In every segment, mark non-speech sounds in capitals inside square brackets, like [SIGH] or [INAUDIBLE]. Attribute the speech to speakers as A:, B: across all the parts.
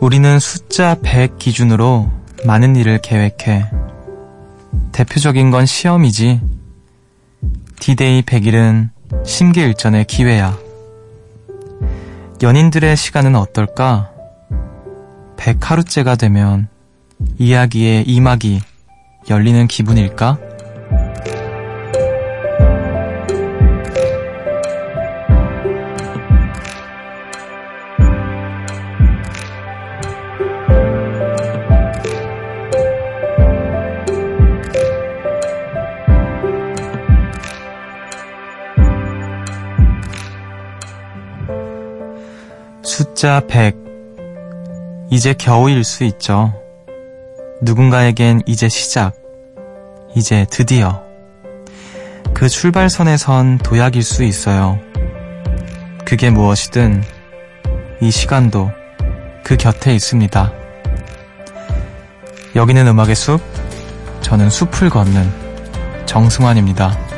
A: 우리는 숫자 100 기준으로 많은 일을 계획해. 대표적인 건 시험이지. 디데이 100일은 심기일전의 기회야. 연인들의 시간은 어떨까? 100하루째가 되면 이야기의 이막이 열리는 기분일까? 숫자 100. 이제 겨우일 수 있죠. 누군가에겐 이제 시작. 이제 드디어. 그 출발선에 선 도약일 수 있어요. 그게 무엇이든 이 시간도 그 곁에 있습니다. 여기는 음악의 숲, 저는 숲을 걷는 정승환입니다.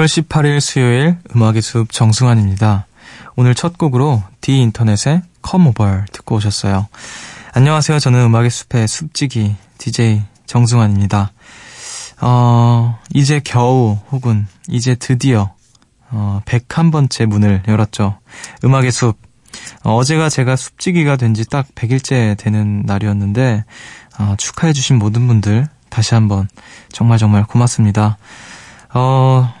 A: 7월 18일 수요일 음악의 숲 정승환입니다. 오늘 첫 곡으로 디 인터넷의 Come Over 듣고 오셨어요. 안녕하세요. 저는 음악의 숲의 숲지기 DJ 정승환입니다. 어, 이제 겨우 혹은 이제 드디어 어, 101번째 문을 열었죠. 음악의 숲. 어, 제가 제가 숲지기가 된 지 딱 100일째 되는 날이었는데 어, 축하해주신 모든 분들 다시 한번 정말 정말 고맙습니다. 어,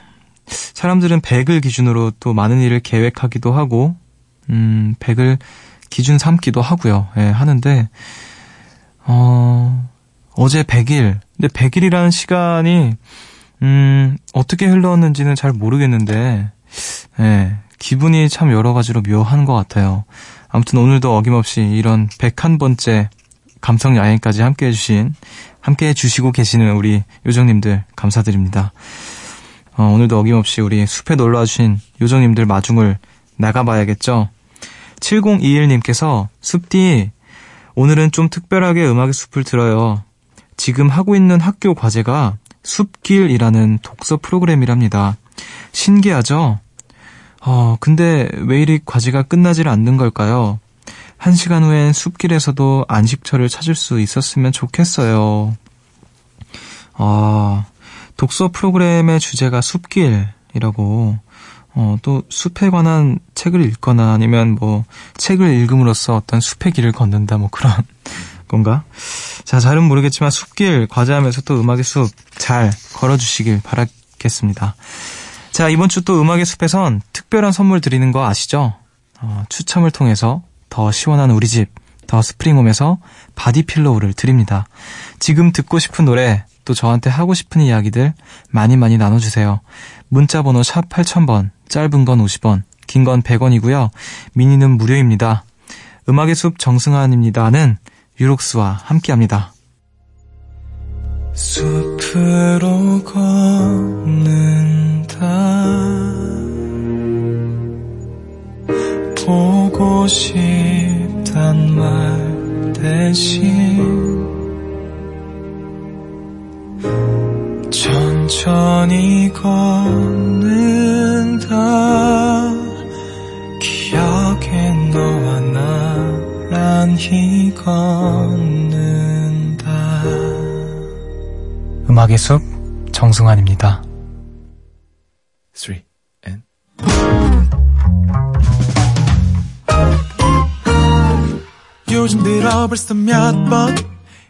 A: 사람들은 100을 기준으로 또 많은 일을 계획하기도 하고, 음, 100을 기준 삼기도 하고요. 예, 하는데, 어, 어제 100일. 근데 100일이라는 시간이, 음, 어떻게 흘렀는지는 잘 모르겠는데, 예, 기분이 참 여러 가지로 묘한 것 같아요. 아무튼 오늘도 어김없이 이런 101번째 감성 여행까지 함께 해주신, 함께 해주시고 계시는 우리 요정님들 감사드립니다. 어, 오늘도 어김없이 우리 숲에 놀러와주신 요정님들 마중을 나가봐야겠죠? 7021님께서 숲디, 오늘은 좀 특별하게 음악의 숲을 들어요. 지금 하고 있는 학교 과제가 숲길이라는 독서 프로그램이랍니다. 신기하죠? 어, 근데 왜 이리 과제가 끝나질 않는 걸까요? 한 시간 후엔 숲길에서도 안식처를 찾을 수 있었으면 좋겠어요. 아, 독서 프로그램의 주제가 숲길이라고 어, 또 숲에 관한 책을 읽거나 아니면 뭐 책을 읽음으로써 어떤 숲의 길을 걷는다 뭐 그런 [LAUGHS] 건가? 자, 잘은 모르겠지만 숲길 과제하면서 또 음악의 숲 잘 걸어주시길 바라겠습니다. 자, 이번 주 또 음악의 숲에선 특별한 선물 드리는 거 아시죠? 어, 추첨을 통해서 더 시원한 우리 집, 더 스프링홈에서 body pillow를 드립니다. 지금 듣고 싶은 노래 또 저한테 하고 싶은 이야기들 많이 많이 나눠주세요. 문자 번호 샵 8000번, 짧은 건 50원, 긴 건 100원이고요. 미니는 무료입니다. 음악의 숲 정승환입니다는 유록스와 함께합니다. 숲으로 걷 정승환입니다. 3 and 요즘 들어 벌써 몇번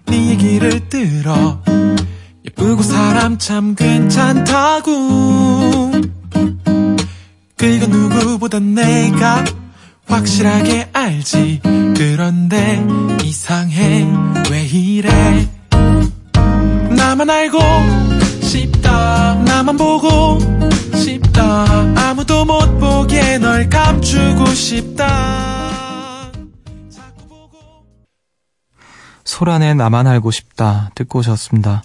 A: 네 얘기를 들어. 예쁘고 사람 참 괜찮다고.
B: 그건 누구보다 내가 확실하게 알지. 그런데 이상해. 왜 이래? 나만 알고 감추고 싶다
A: 소란에 나만 알고 싶다 듣고 오셨습니다.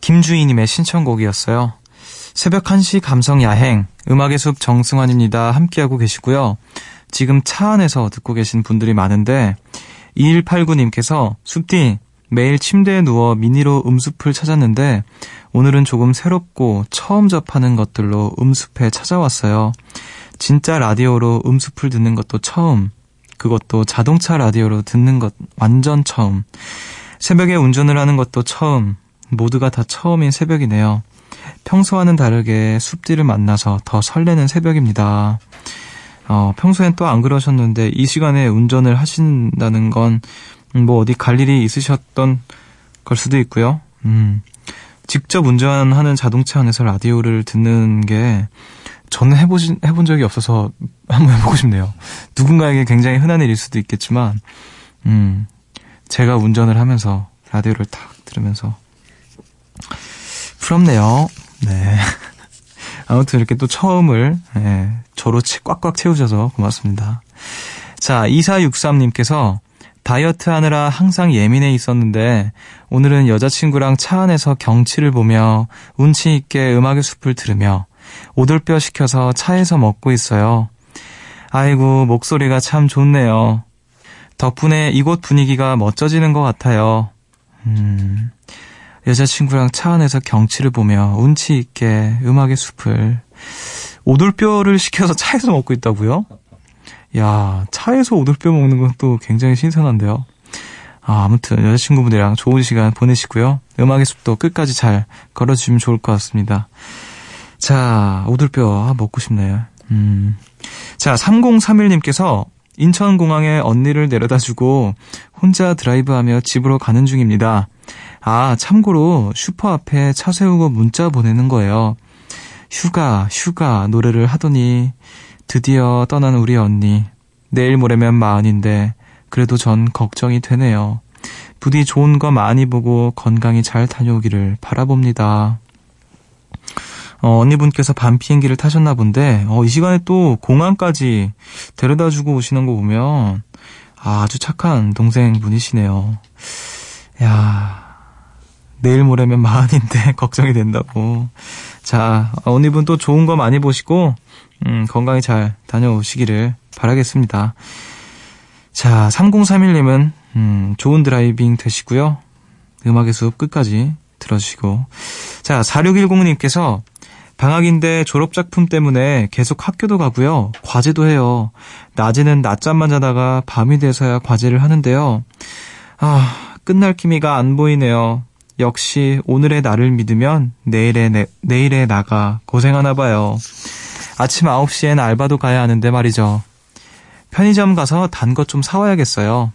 A: 김주희님의 신청곡이었어요. 새벽 1시 감성 야행, 음악의 숲 정승환입니다. 함께하고 계시고요. 지금 차 안에서 듣고 계신 분들이 많은데, 2189님께서 숲디, 매일 침대에 누워 미니로 음숲을 찾았는데, 오늘은 조금 새롭고 처음 접하는 것들로 음숲에 찾아왔어요. 진짜 라디오로 음숲을 듣는 것도 처음, 그것도 자동차 라디오로 듣는 것 완전 처음, 새벽에 운전을 하는 것도 처음, 모두가 다 처음인 새벽이네요. 평소와는 다르게 숲디를 만나서 더 설레는 새벽입니다. 어, 평소엔 또 안 그러셨는데 이 시간에 운전을 하신다는 건 뭐 어디 갈 일이 있으셨던 걸 수도 있고요. 음, 직접 운전하는 자동차 안에서 라디오를 듣는 게 저는 해보신, 해본 적이 없어서 한번 해보고 싶네요. 누군가에게 굉장히 흔한 일일 수도 있겠지만, 음, 제가 운전을 하면서 라디오를 탁 들으면서 부럽네요. 네. [LAUGHS] 아무튼 이렇게 또 처음을 예, 저로 꽉꽉 채우셔서 고맙습니다. 자, 2463님께서 다이어트 하느라 항상 예민해 있었는데 오늘은 여자친구랑 차 안에서 경치를 보며 운치 있게 음악의 숲을 들으며 오돌뼈 시켜서 차에서 먹고 있어요. 아이고, 목소리가 참 좋네요. 덕분에 이곳 분위기가 멋져지는 것 같아요. 음, 여자친구랑 차 안에서 경치를 보며 운치 있게 음악의 숲을 오돌뼈를 시켜서 차에서 먹고 있다고요? 야, 차에서 오돌뼈 먹는 건 또 굉장히 신선한데요. 아, 아무튼 여자친구분들이랑 좋은 시간 보내시고요. 음악의 숲도 끝까지 잘 걸어주시면 좋을 것 같습니다. 자, 오돌뼈 아, 먹고 싶네요. 음. 자, 3031님께서 인천공항에 언니를 내려다 주고 혼자 드라이브하며 집으로 가는 중입니다. 아, 참고로 슈퍼 앞에 차 세우고 문자 보내는 거예요. 휴가, 휴가 노래를 하더니 드디어 떠나는 우리 언니. 내일 모레면 마흔인데 그래도 전 걱정이 되네요. 부디 좋은 거 많이 보고 건강히 잘 다녀오기를 바라봅니다. 어, 언니분께서 밤 비행기를 타셨나 본데, 어, 이 시간에 또 공항까지 데려다 주고 오시는 거 보면, 아, 아주 착한 동생분이시네요. 야 내일 모레면 마흔인데 [LAUGHS] 걱정이 된다고. 자, 언니분 또 좋은 거 많이 보시고, 음, 건강히 잘 다녀오시기를 바라겠습니다. 자, 3031님은, 음, 좋은 드라이빙 되시고요. 음악의 숲 끝까지 들어주시고. 자, 4610님께서 방학인데 졸업작품 때문에 계속 학교도 가고요. 과제도 해요. 낮에는 낮잠만 자다가 밤이 돼서야 과제를 하는데요. 아, 끝날 기미가 안 보이네요. 역시 오늘의 나를 믿으면 내일의 내, 내일의 나가 고생하나 봐요. 아침 9시엔 알바도 가야 하는데 말이죠. 편의점 가서 단 것 좀 사와야겠어요.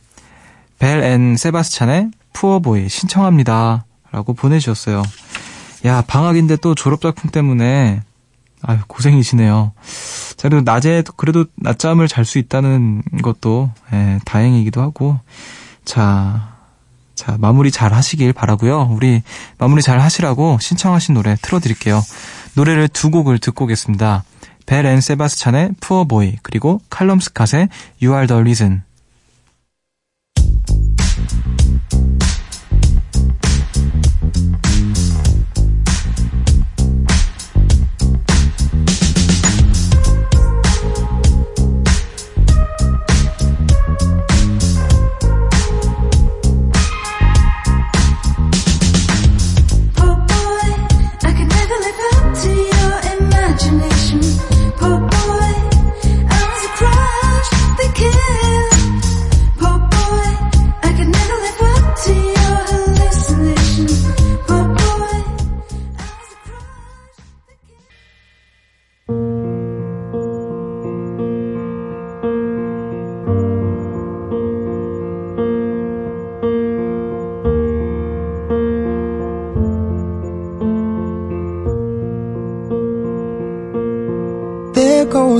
A: 벨 앤 세바스찬의 푸어보이 신청합니다. 라고 보내주셨어요. 야, 방학인데 또 졸업작품 때문에, 아유, 고생이시네요. 자, 그래도 낮에, 그래도 낮잠을 잘 수 있다는 것도, 예, 다행이기도 하고, 자, 자, 마무리 잘 하시길 바라고요. 우리 마무리 잘 하시라고 신청하신 노래 틀어드릴게요. 노래를 두 곡을 듣고 오겠습니다. 벨 앤 세바스찬의 푸어보이 그리고 칼럼 스캇의 You Are The Reason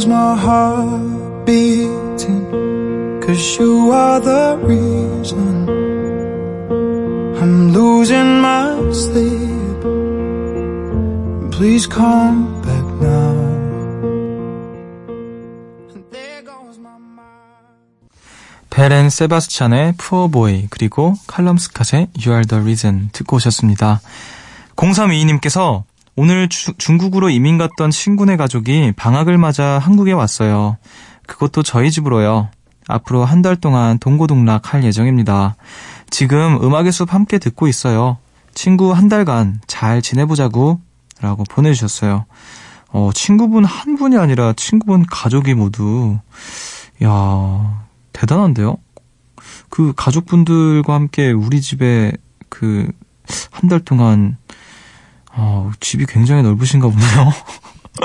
B: my heart beating Cause you are the reason I'm losing my sleep Please come back now
A: 베렌 세바스찬의 푸어보이 그리고 칼럼 스캇의 You Are The Reason 듣고 오셨습니다. 0322님께서 오늘 주, 중국으로 이민 갔던 친구네 가족이 방학을 맞아 한국에 왔어요. 그것도 저희 집으로요. 앞으로 한 달 동안 동고동락 할 예정입니다. 지금 음악의 숲 함께 듣고 있어요. 친구 한 달간 잘 지내보자고 라고 보내주셨어요. 어, 친구분 한 분이 아니라 친구분 가족이 모두, 야 대단한데요? 그 가족분들과 함께 우리 집에 그 한 달 동안 어, 집이 굉장히 넓으신가 보네요.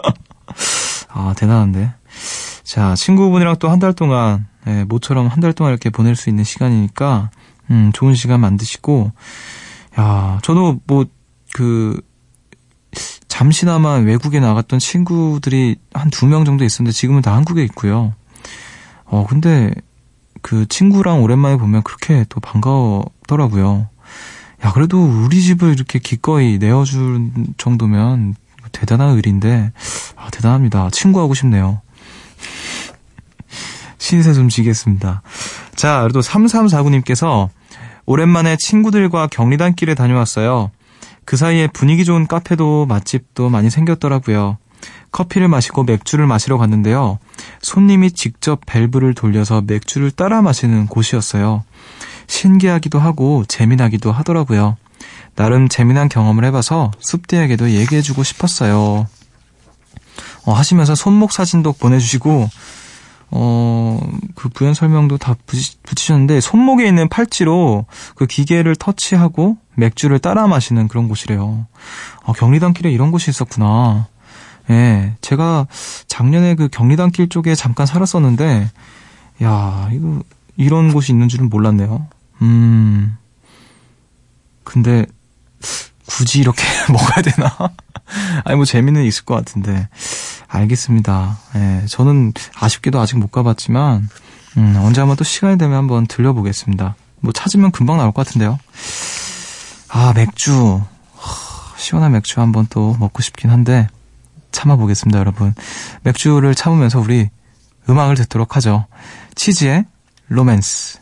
A: [LAUGHS] 아, 대단한데. 자, 친구분이랑 또 한 달 동안, 예, 모처럼 한 달 동안 이렇게 보낼 수 있는 시간이니까, 음, 좋은 시간 만드시고, 야, 저도 뭐, 그, 잠시나마 외국에 나갔던 친구들이 한 두 명 정도 있었는데 지금은 다 한국에 있고요. 어, 근데 그 친구랑 오랜만에 보면 그렇게 또 반가웠더라고요. 야, 그래도 우리 집을 이렇게 기꺼이 내어준 정도면 대단한 일인데, 아, 대단합니다. 친구하고 싶네요. [LAUGHS] 신세 좀 지겠습니다. 자, 그래도 3349님께서 오랜만에 친구들과 격리단길에 다녀왔어요. 그 사이에 분위기 좋은 카페도 맛집도 많이 생겼더라고요. 커피를 마시고 맥주를 마시러 갔는데요. 손님이 직접 밸브를 돌려서 맥주를 따라 마시는 곳이었어요. 신기하기도 하고 재미나기도 하더라고요. 나름 재미난 경험을 해봐서 숲디에게도 얘기해주고 싶었어요. 어, 하시면서 손목 사진도 보내주시고, 어, 그 부연 설명도 다 붙이, 붙이셨는데, 손목에 있는 팔찌로 그 기계를 터치하고 맥주를 따라 마시는 그런 곳이래요. 어, 경리단길에 이런 곳이 있었구나. 예, 제가 작년에 그 경리단길 쪽에 잠깐 살았었는데, 야, 이거, 이런 곳이 있는 줄은 몰랐네요. 음, 근데, 굳이 이렇게 [LAUGHS] 먹어야 되나? [LAUGHS] 아니, 뭐, 재미는 있을 것 같은데. 알겠습니다. 예, 저는 아쉽게도 아직 못 가봤지만, 음, 언제 한번 또 시간이 되면 한번 들려보겠습니다. 뭐, 찾으면 금방 나올 것 같은데요. 아, 맥주. 시원한 맥주 한번 또 먹고 싶긴 한데, 참아보겠습니다, 여러분. 맥주를 참으면서 우리 음악을 듣도록 하죠. 치즈의 로맨스.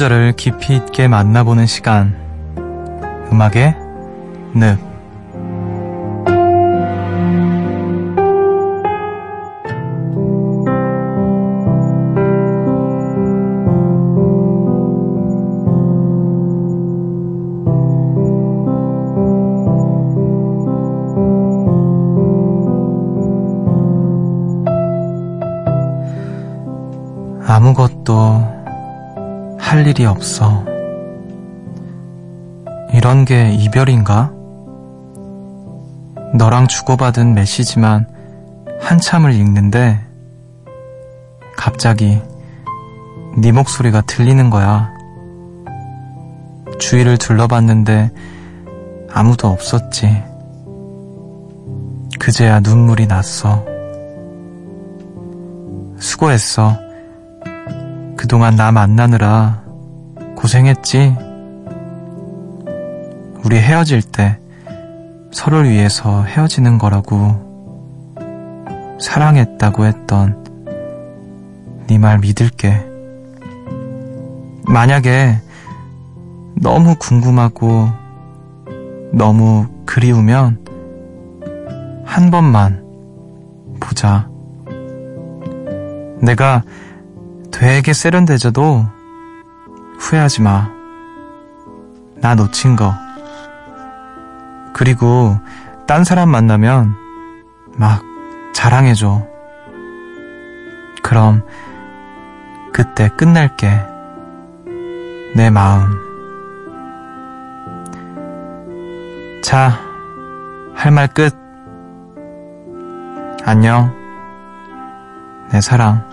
A: 구절을 깊이 있게 만나보는 시간. 음악의 늪. 일이 없어. 이런 게 이별인가? 너랑 주고받은 메시지만 한참을 읽는데 갑자기 네 목소리가 들리는 거야. 주위를 둘러봤는데 아무도 없었지. 그제야 눈물이 났어. 수고했어. 그동안 나 만나느라 고생했지? 우리 헤어질 때 서로를 위해서 헤어지는 거라고 사랑했다고 했던 네 말 믿을게. 만약에 너무 궁금하고 너무 그리우면 한 번만 보자. 내가 되게 세련되져도 후회하지 마. 나 놓친 거. 그리고 딴 사람 만나면 막 자랑해줘. 그럼 그때 끝낼게. 내 마음. 자, 할 말 끝. 안녕. 내 사랑.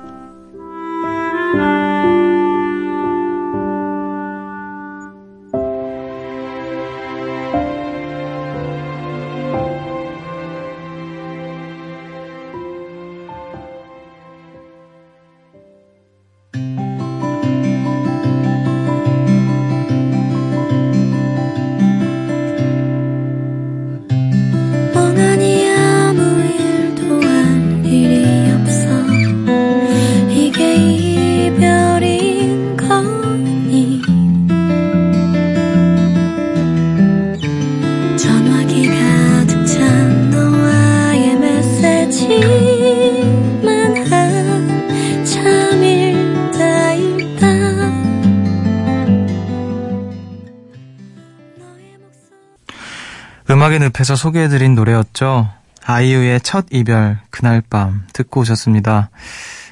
A: 늪에서 소개해드린 노래였죠. 아이유의 첫 이별, 그날 밤, 듣고 오셨습니다.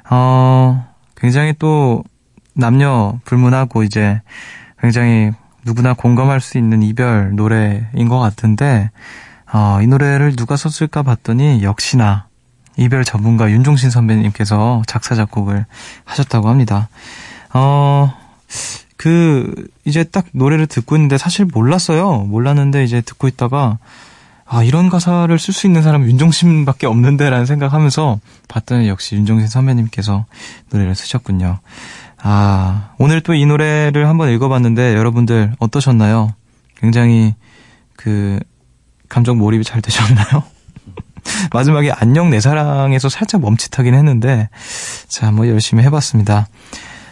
A: 어, 굉장히 또, 남녀 불문하고 이제, 굉장히 누구나 공감할 수 있는 이별 노래인 것 같은데, 어, 이 노래를 누가 썼을까 봤더니, 역시나, 이별 전문가 윤종신 선배님께서 작사, 작곡을 하셨다고 합니다. 어, 그 이제 딱 노래를 듣고 있는데 사실 몰랐어요. 몰랐는데 이제 듣고 있다가 아 이런 가사를 쓸 수 있는 사람은 윤종신밖에 없는데라는 생각하면서 봤더니 역시 윤종신 선배님께서 노래를 쓰셨군요. 아 오늘 또 이 노래를 한번 읽어봤는데 여러분들 어떠셨나요? 굉장히 그 감정 몰입이 잘 되셨나요? [LAUGHS] 마지막에 안녕 내 사랑에서 살짝 멈칫하긴 했는데 자 뭐 열심히 해봤습니다.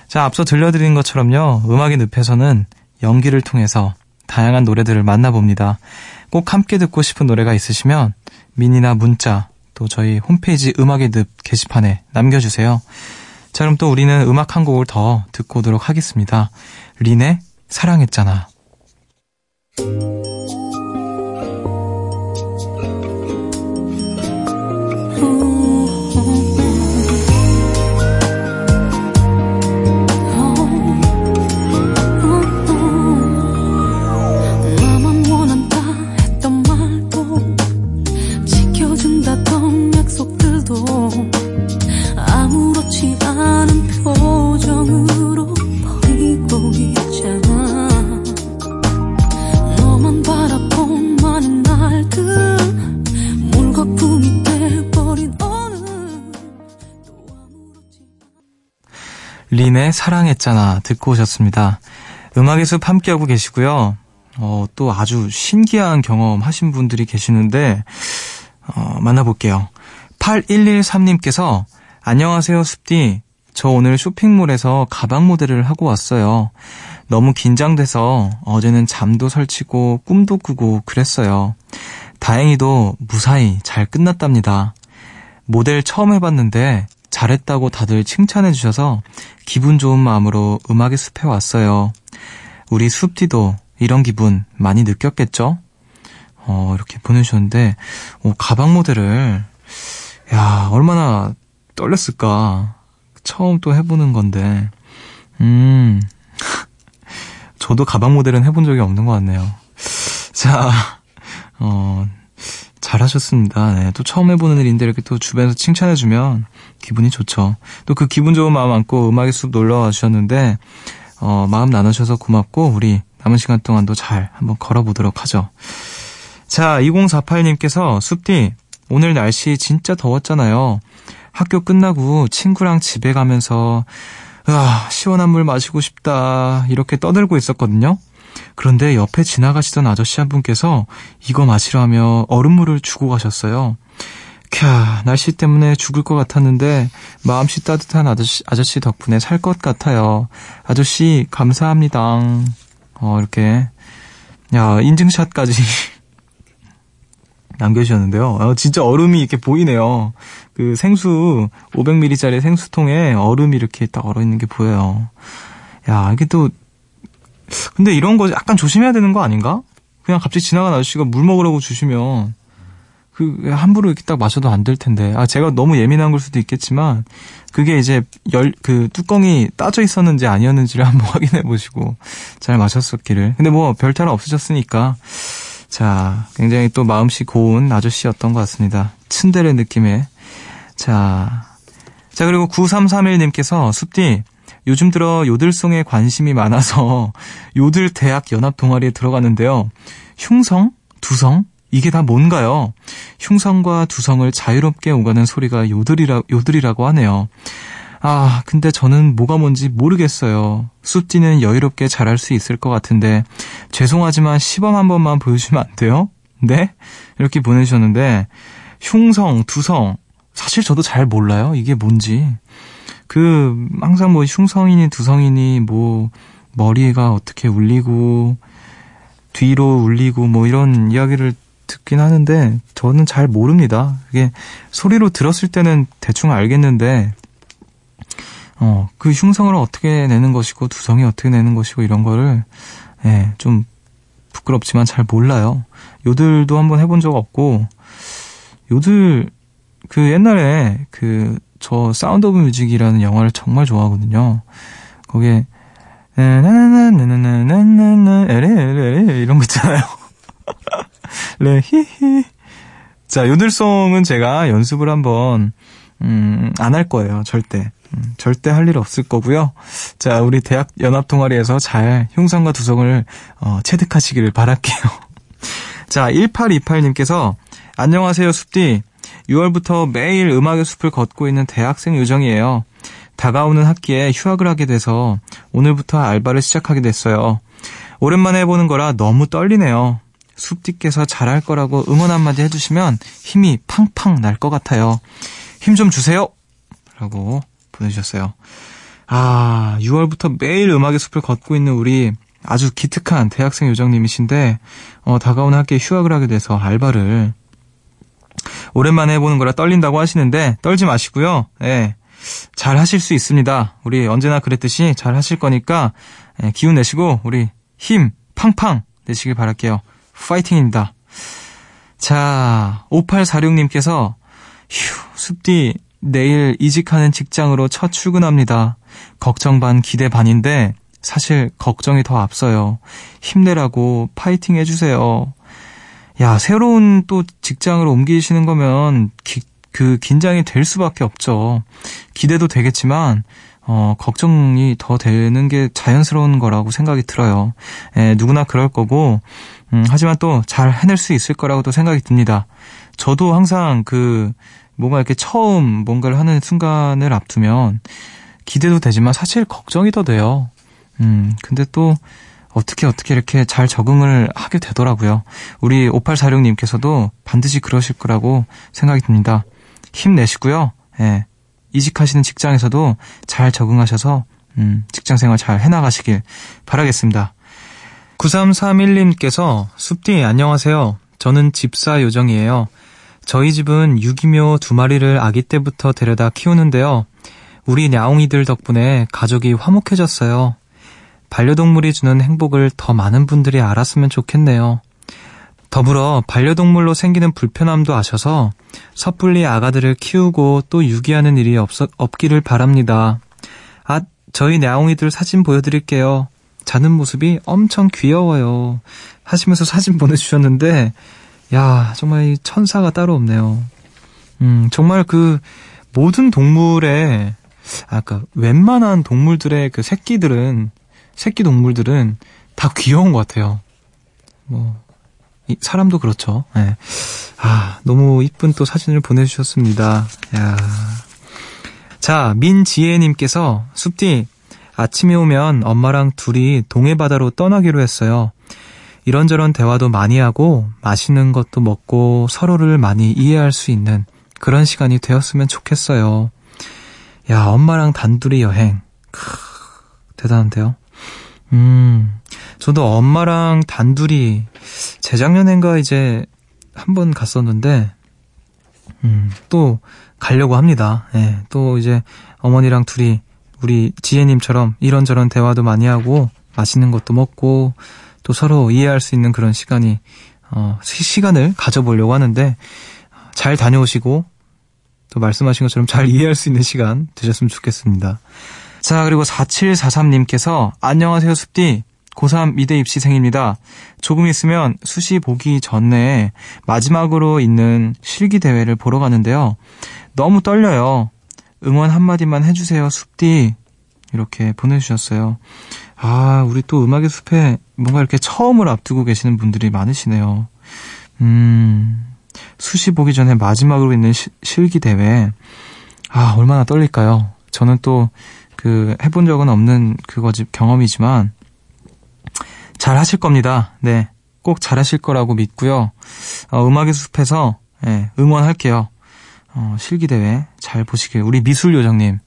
A: 자, 앞서 들려드린 것처럼요, 음악의 늪에서는 연기를 통해서 다양한 노래들을 만나봅니다. 꼭 함께 듣고 싶은 노래가 있으시면 미니나 문자, 또 저희 홈페이지 음악의 늪 게시판에 남겨주세요. 자, 그럼 또 우리는 음악 한 곡을 더 듣고 오도록 하겠습니다. 린의 사랑했잖아. 린의 사랑했잖아 듣고 오셨습니다. 음악의 숲 함께하고 계시고요. 어, 또 아주 신기한 경험 하신 분들이 계시는데 어, 만나볼게요. 8113님께서 안녕하세요 숲디. 저 오늘 쇼핑몰에서 가방 모델을 하고 왔어요. 너무 긴장돼서 어제는 잠도 설치고 꿈도 꾸고 그랬어요. 다행히도 무사히 잘 끝났답니다. 모델 처음 해봤는데 잘했다고 다들 칭찬해 주셔서 기분 좋은 마음으로 음악의 숲에 왔어요. 우리 숲디도 이런 기분 많이 느꼈겠죠? 어, 이렇게 보내주셨는데, 어, 가방 모델을, 야, 얼마나 떨렸을까. 처음 또 해보는 건데, 음, [LAUGHS] 저도 가방 모델은 해본 적이 없는 것 같네요. 자, 어, 잘하셨습니다. 네, 또 처음 해보는 일인데 이렇게 또 주변에서 칭찬해주면 기분이 좋죠. 또 그 기분 좋은 마음 안고 음악의 숲 놀러 와 주셨는데, 어, 마음 나누셔서 고맙고, 우리 남은 시간 동안도 잘 한번 걸어보도록 하죠. 자, 2048님께서 숲디, 오늘 날씨 진짜 더웠잖아요. 학교 끝나고 친구랑 집에 가면서, 아, 시원한 물 마시고 싶다. 이렇게 떠들고 있었거든요. 그런데 옆에 지나가시던 아저씨 한 분께서 이거 마시라며 얼음물을 주고 가셨어요. 캬, 날씨 때문에 죽을 것 같았는데 마음씨 따뜻한 아저씨, 아저씨 덕분에 살 것 같아요. 아저씨, 감사합니다. 어, 이렇게. 야, 인증샷까지 [LAUGHS] 남겨주셨는데요. 어, 진짜 얼음이 이렇게 보이네요. 그 생수, 500ml짜리 생수통에 얼음이 이렇게 딱 얼어 있는 게 보여요. 야, 이게 또, 근데 이런 거 약간 조심해야 되는 거 아닌가? 그냥 갑자기 지나간 아저씨가 물 먹으라고 주시면, 그, 함부로 이렇게 딱 마셔도 안 될 텐데. 아, 제가 너무 예민한 걸 수도 있겠지만, 그게 이제 열, 그 뚜껑이 따져 있었는지 아니었는지를 [LAUGHS] 한번 확인해 보시고, 잘 마셨었기를. 근데 뭐, 별 탈은 없으셨으니까, 자, 굉장히 또 마음씨 고운 아저씨였던 것 같습니다. 츤데레 느낌의. 자, 자, 그리고 9331님께서, 숲디, 요즘 들어 요들송에 관심이 많아서 [LAUGHS] 요들 대학 연합 동아리에 들어가는데요. 흉성? 두성? 이게 다 뭔가요? 흉성과 두성을 자유롭게 오가는 소리가 요들이라, 요들이라고 하네요. 아, 근데 저는 뭐가 뭔지 모르겠어요. 숲디는 여유롭게 잘할 수 있을 것 같은데, 죄송하지만 시범 한 번만 보여주면 안 돼요? 네? 이렇게 보내주셨는데, 흉성, 두성, 사실 저도 잘 몰라요. 이게 뭔지. 그, 항상 뭐 흉성이니 두성이니, 뭐, 머리가 어떻게 울리고, 뒤로 울리고, 뭐 이런 이야기를 듣긴 하는데, 저는 잘 모릅니다. 이게 소리로 들었을 때는 대충 알겠는데, 어, 그 흉성을 어떻게 내는 것이고, 두성이 어떻게 내는 것이고, 이런 거를, 예, 좀 부끄럽지만 잘 몰라요. 요들도 한번 해본 적 없고, 요들, 그 옛날에 그, 저 Sound of Music이라는 영화를 정말 좋아하거든요. 거기에, 나나나나나나나나 에레 이런 거 있잖아요. [LAUGHS] 레 히히. 자, 요들송은 제가 연습을 한번 음, 안 할 거예요. 절대. 음, 절대 할 일 없을 거고요. 자, 우리 대학 연합 동아리에서 잘 흉상과 두성을 어, 체득하시기를 바랄게요. [LAUGHS] 자, 1828님께서 안녕하세요, 숲디. 6월부터 매일 음악의 숲을 걷고 있는 대학생 요정이에요. 다가오는 학기에 휴학을 하게 돼서 오늘부터 알바를 시작하게 됐어요. 오랜만에 해보는 거라 너무 떨리네요. 숲디께서 잘할 거라고 응원 한마디 해주시면 힘이 팡팡 날 것 같아요. 힘 좀 주세요! 라고 보내주셨어요. 아, 6월부터 매일 음악의 숲을 걷고 있는 우리 아주 기특한 대학생 요정님이신데, 어, 다가오는 학기에 휴학을 하게 돼서 알바를 오랜만에 해보는 거라 떨린다고 하시는데, 떨지 마시고요. 예. 잘 하실 수 있습니다. 우리 언제나 그랬듯이 잘 하실 거니까, 예, 기운 내시고, 우리 힘 팡팡 내시길 바랄게요. 파이팅입니다. 자, 5846님께서, 휴, 숲디, 내일 이직하는 직장으로 첫 출근합니다. 걱정 반, 기대 반인데, 사실 걱정이 더 앞서요. 힘내라고 파이팅 해주세요. 야, 새로운 또 직장으로 옮기시는 거면, 기, 그, 긴장이 될 수밖에 없죠. 기대도 되겠지만, 어, 걱정이 더 되는 게 자연스러운 거라고 생각이 들어요. 에, 누구나 그럴 거고, 음, 하지만 또 잘 해낼 수 있을 거라고도 생각이 듭니다. 저도 항상 그, 뭔가 이렇게 처음 뭔가를 하는 순간을 앞두면 기대도 되지만 사실 걱정이 더 돼요. 음, 근데 또 어떻게 어떻게 이렇게 잘 적응을 하게 되더라고요. 우리 5846님께서도 반드시 그러실 거라고 생각이 듭니다. 힘내시고요. 예. 이직하시는 직장에서도 잘 적응하셔서 음, 직장 생활 잘 해나가시길 바라겠습니다. 9331님께서 숲디 안녕하세요. 저는 집사 요정이에요. 저희 집은 유기묘 두 마리를 아기 때부터 데려다 키우는데요. 우리 냐옹이들 덕분에 가족이 화목해졌어요. 반려동물이 주는 행복을 더 많은 분들이 알았으면 좋겠네요. 더불어 반려동물로 생기는 불편함도 아셔서 섣불리 아가들을 키우고 또 유기하는 일이 없, 없기를 바랍니다. 아, 저희 냐옹이들 사진 보여드릴게요. 자는 모습이 엄청 귀여워요. 하시면서 사진 보내주셨는데, 야, 정말 이 천사가 따로 없네요. 음, 정말 그, 모든 동물의 아까 웬만한 동물들의 그 새끼들은 새끼 동물들은 다 귀여운 것 같아요. 뭐 이, 사람도 그렇죠. 네. 아 너무 이쁜 또 사진을 보내주셨습니다. 야. 자 민지혜님께서 숲디 아침에 오면 엄마랑 둘이 동해바다로 떠나기로 했어요. 이런저런 대화도 많이 하고 맛있는 것도 먹고 서로를 많이 이해할 수 있는 그런 시간이 되었으면 좋겠어요. 야, 엄마랑 단둘이 여행. 크, 대단한데요? 음, 저도 엄마랑 단둘이 재작년엔가 이제 한 번 갔었는데, 음, 또 가려고 합니다. 예, 또 이제 어머니랑 둘이 우리 지혜님처럼 이런저런 대화도 많이 하고 맛있는 것도 먹고 또 서로 이해할 수 있는 그런 시간이 어, 시간을 가져보려고 하는데 잘 다녀오시고 또 말씀하신 것처럼 잘 이해할 수 있는 시간 되셨으면 좋겠습니다. 자, 그리고 4743님께서 안녕하세요, 숲디. 고3 미대 입시생입니다. 조금 있으면 수시 보기 전에 마지막으로 있는 실기 대회를 보러 가는데요. 너무 떨려요. 응원 한마디만 해주세요, 숲디. 이렇게 보내주셨어요. 아, 우리 또 음악의 숲에 뭔가 이렇게 처음을 앞두고 계시는 분들이 많으시네요. 음, 수시 보기 전에 마지막으로 있는 시, 실기 대회. 아, 얼마나 떨릴까요? 저는 또 그 해본 적은 없는 그거지 경험이지만 잘 하실 겁니다. 네. 꼭 잘 하실 거라고 믿고요. 어, 음악의 숲에서 네, 응원할게요. 어, 실기 대회 잘 보시길. 우리 미술 요정님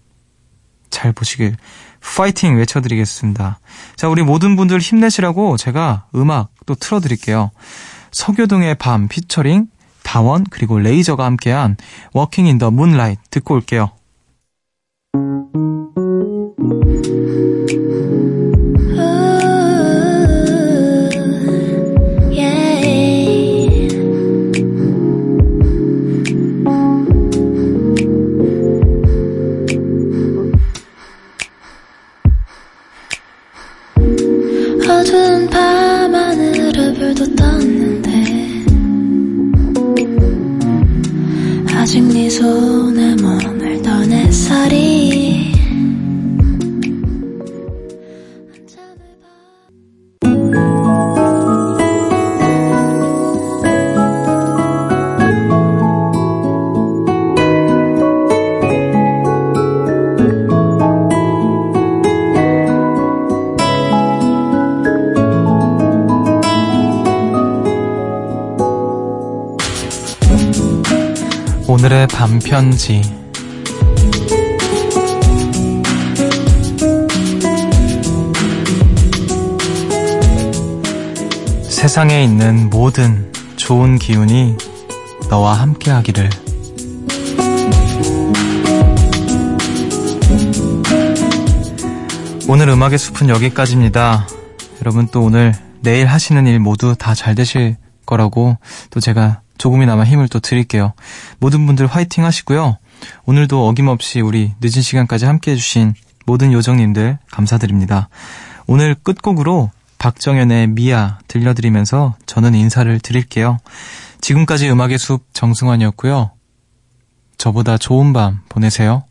A: 잘 보시길. 파이팅 외쳐드리겠습니다. 자, 우리 모든 분들 힘내시라고 제가 음악 또 틀어드릴게요. 서교동의 밤 피처링 다원 그리고 레이저가 함께한 워킹 인 더 문라이트 듣고 올게요. 밤편지 세상에 있는 모든 좋은 기운이 너와 함께 하기를 오늘 음악의 숲은 여기까지입니다. 여러분 또 오늘 내일 하시는 일 모두 다 잘 되실 거라고 또 제가 조금이나마 힘을 또 드릴게요. 모든 분들 화이팅 하시고요. 오늘도 어김없이 우리 늦은 시간까지 함께 해주신 모든 요정님들 감사드립니다. 오늘 끝곡으로 박정현의 미아 들려드리면서 저는 인사를 드릴게요. 지금까지 음악의 숲 정승환이었고요. 저보다 좋은 밤 보내세요.